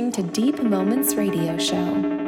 listening to Deep Moments Radio Show.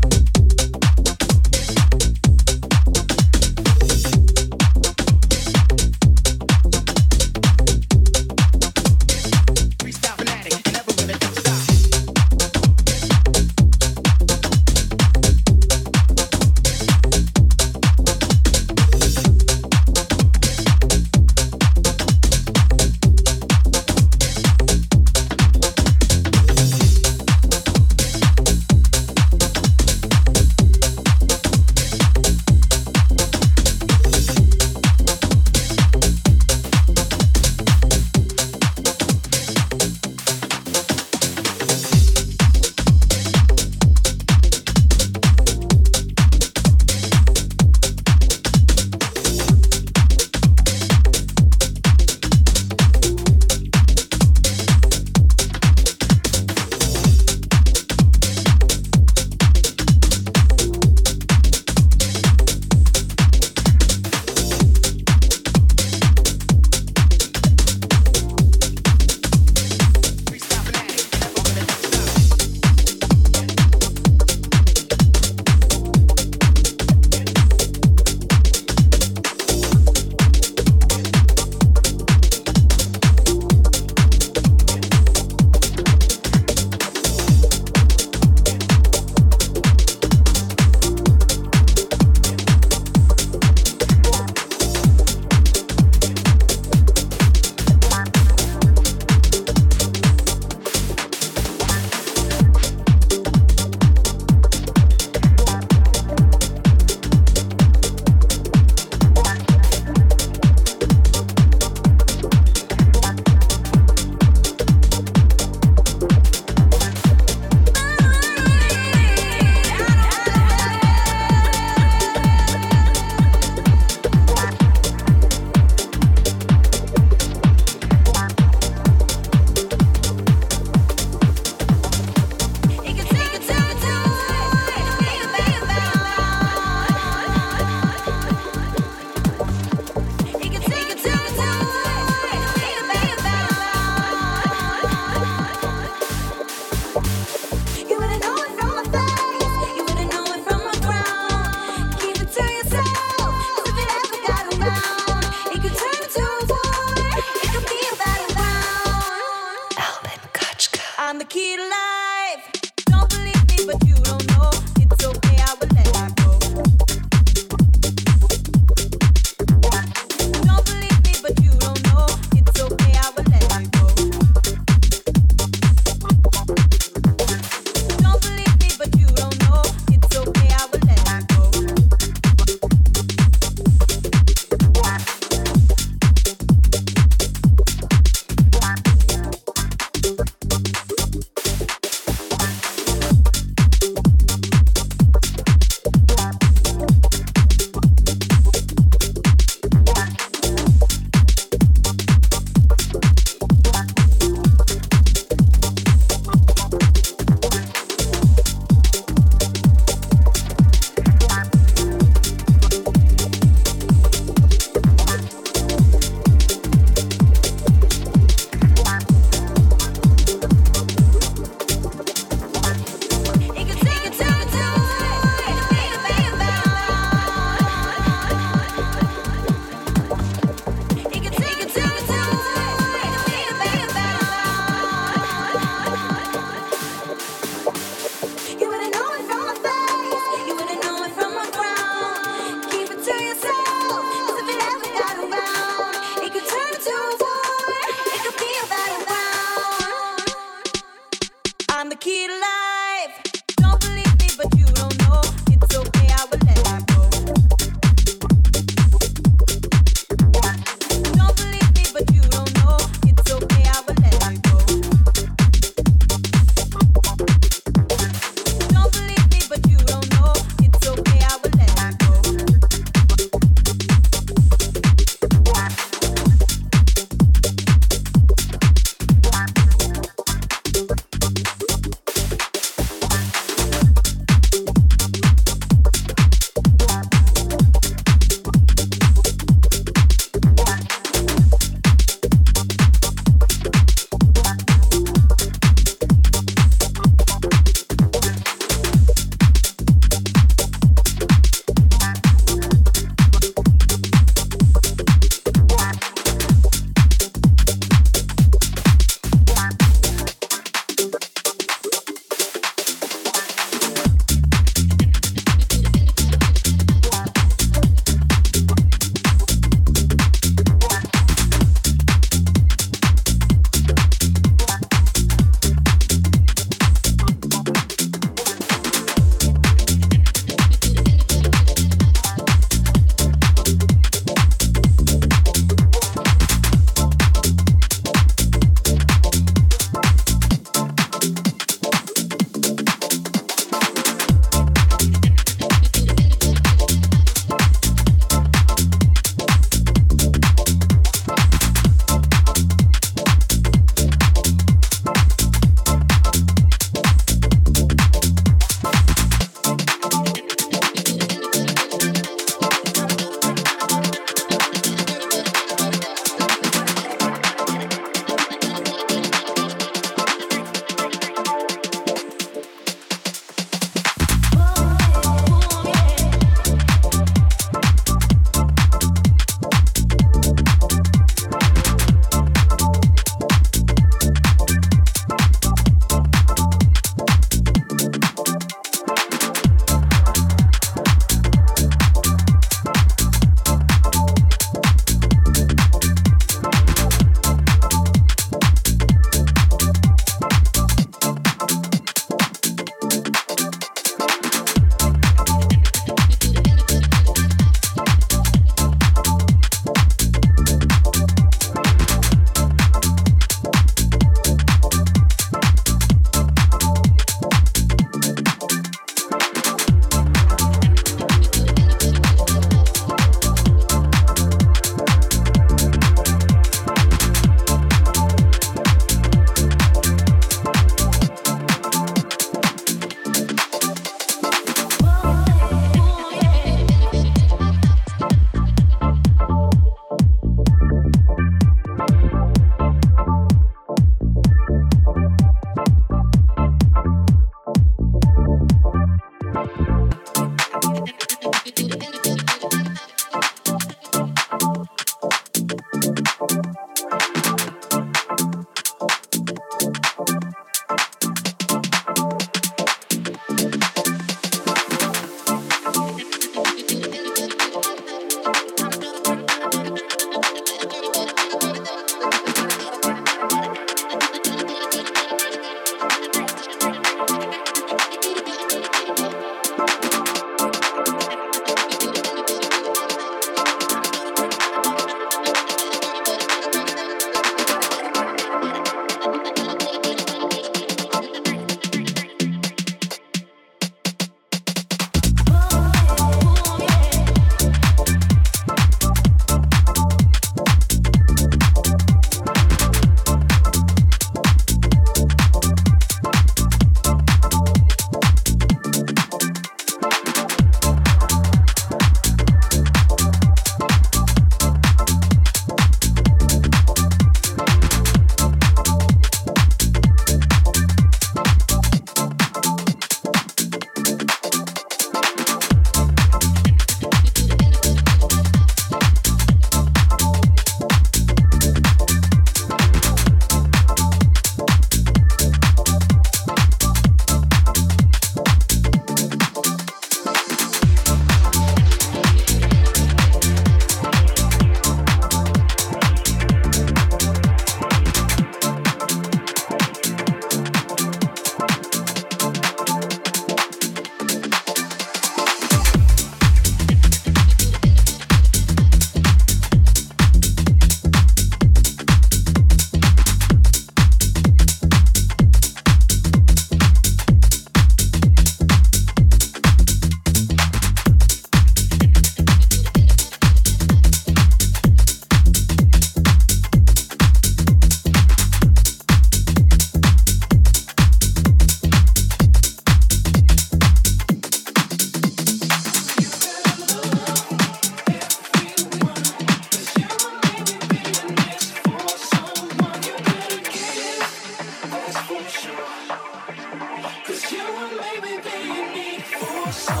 house.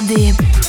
Deep.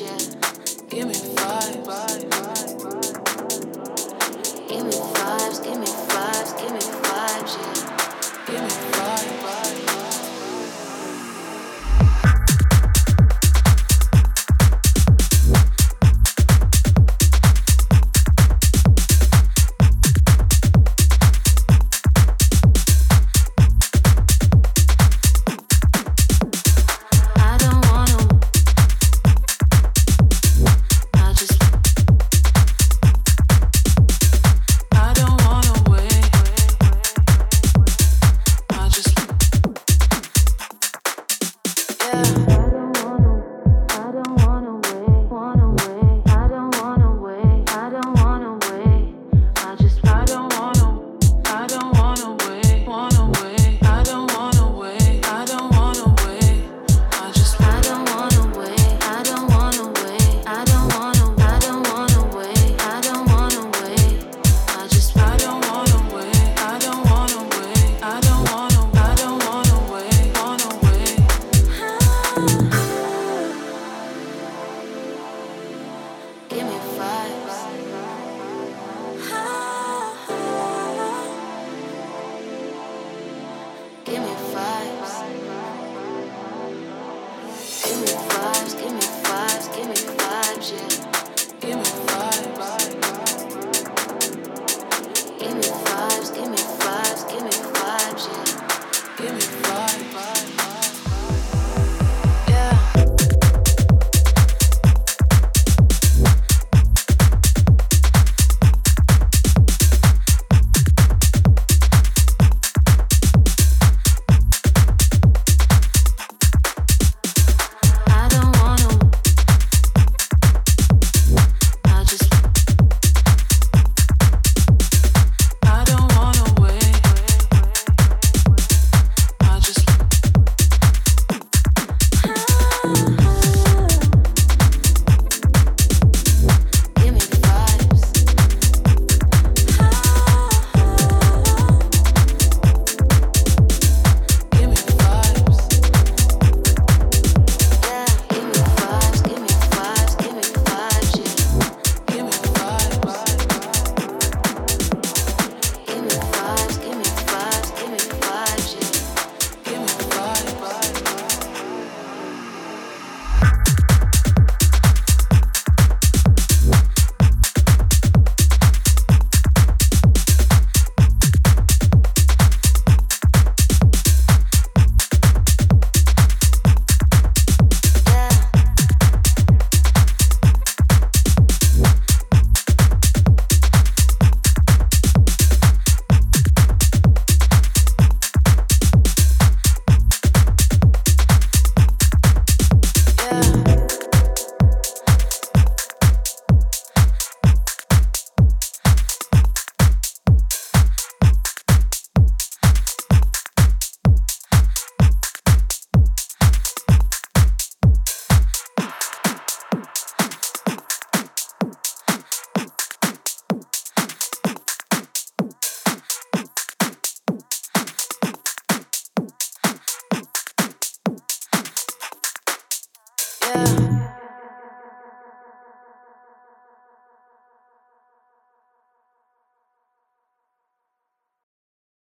yeah.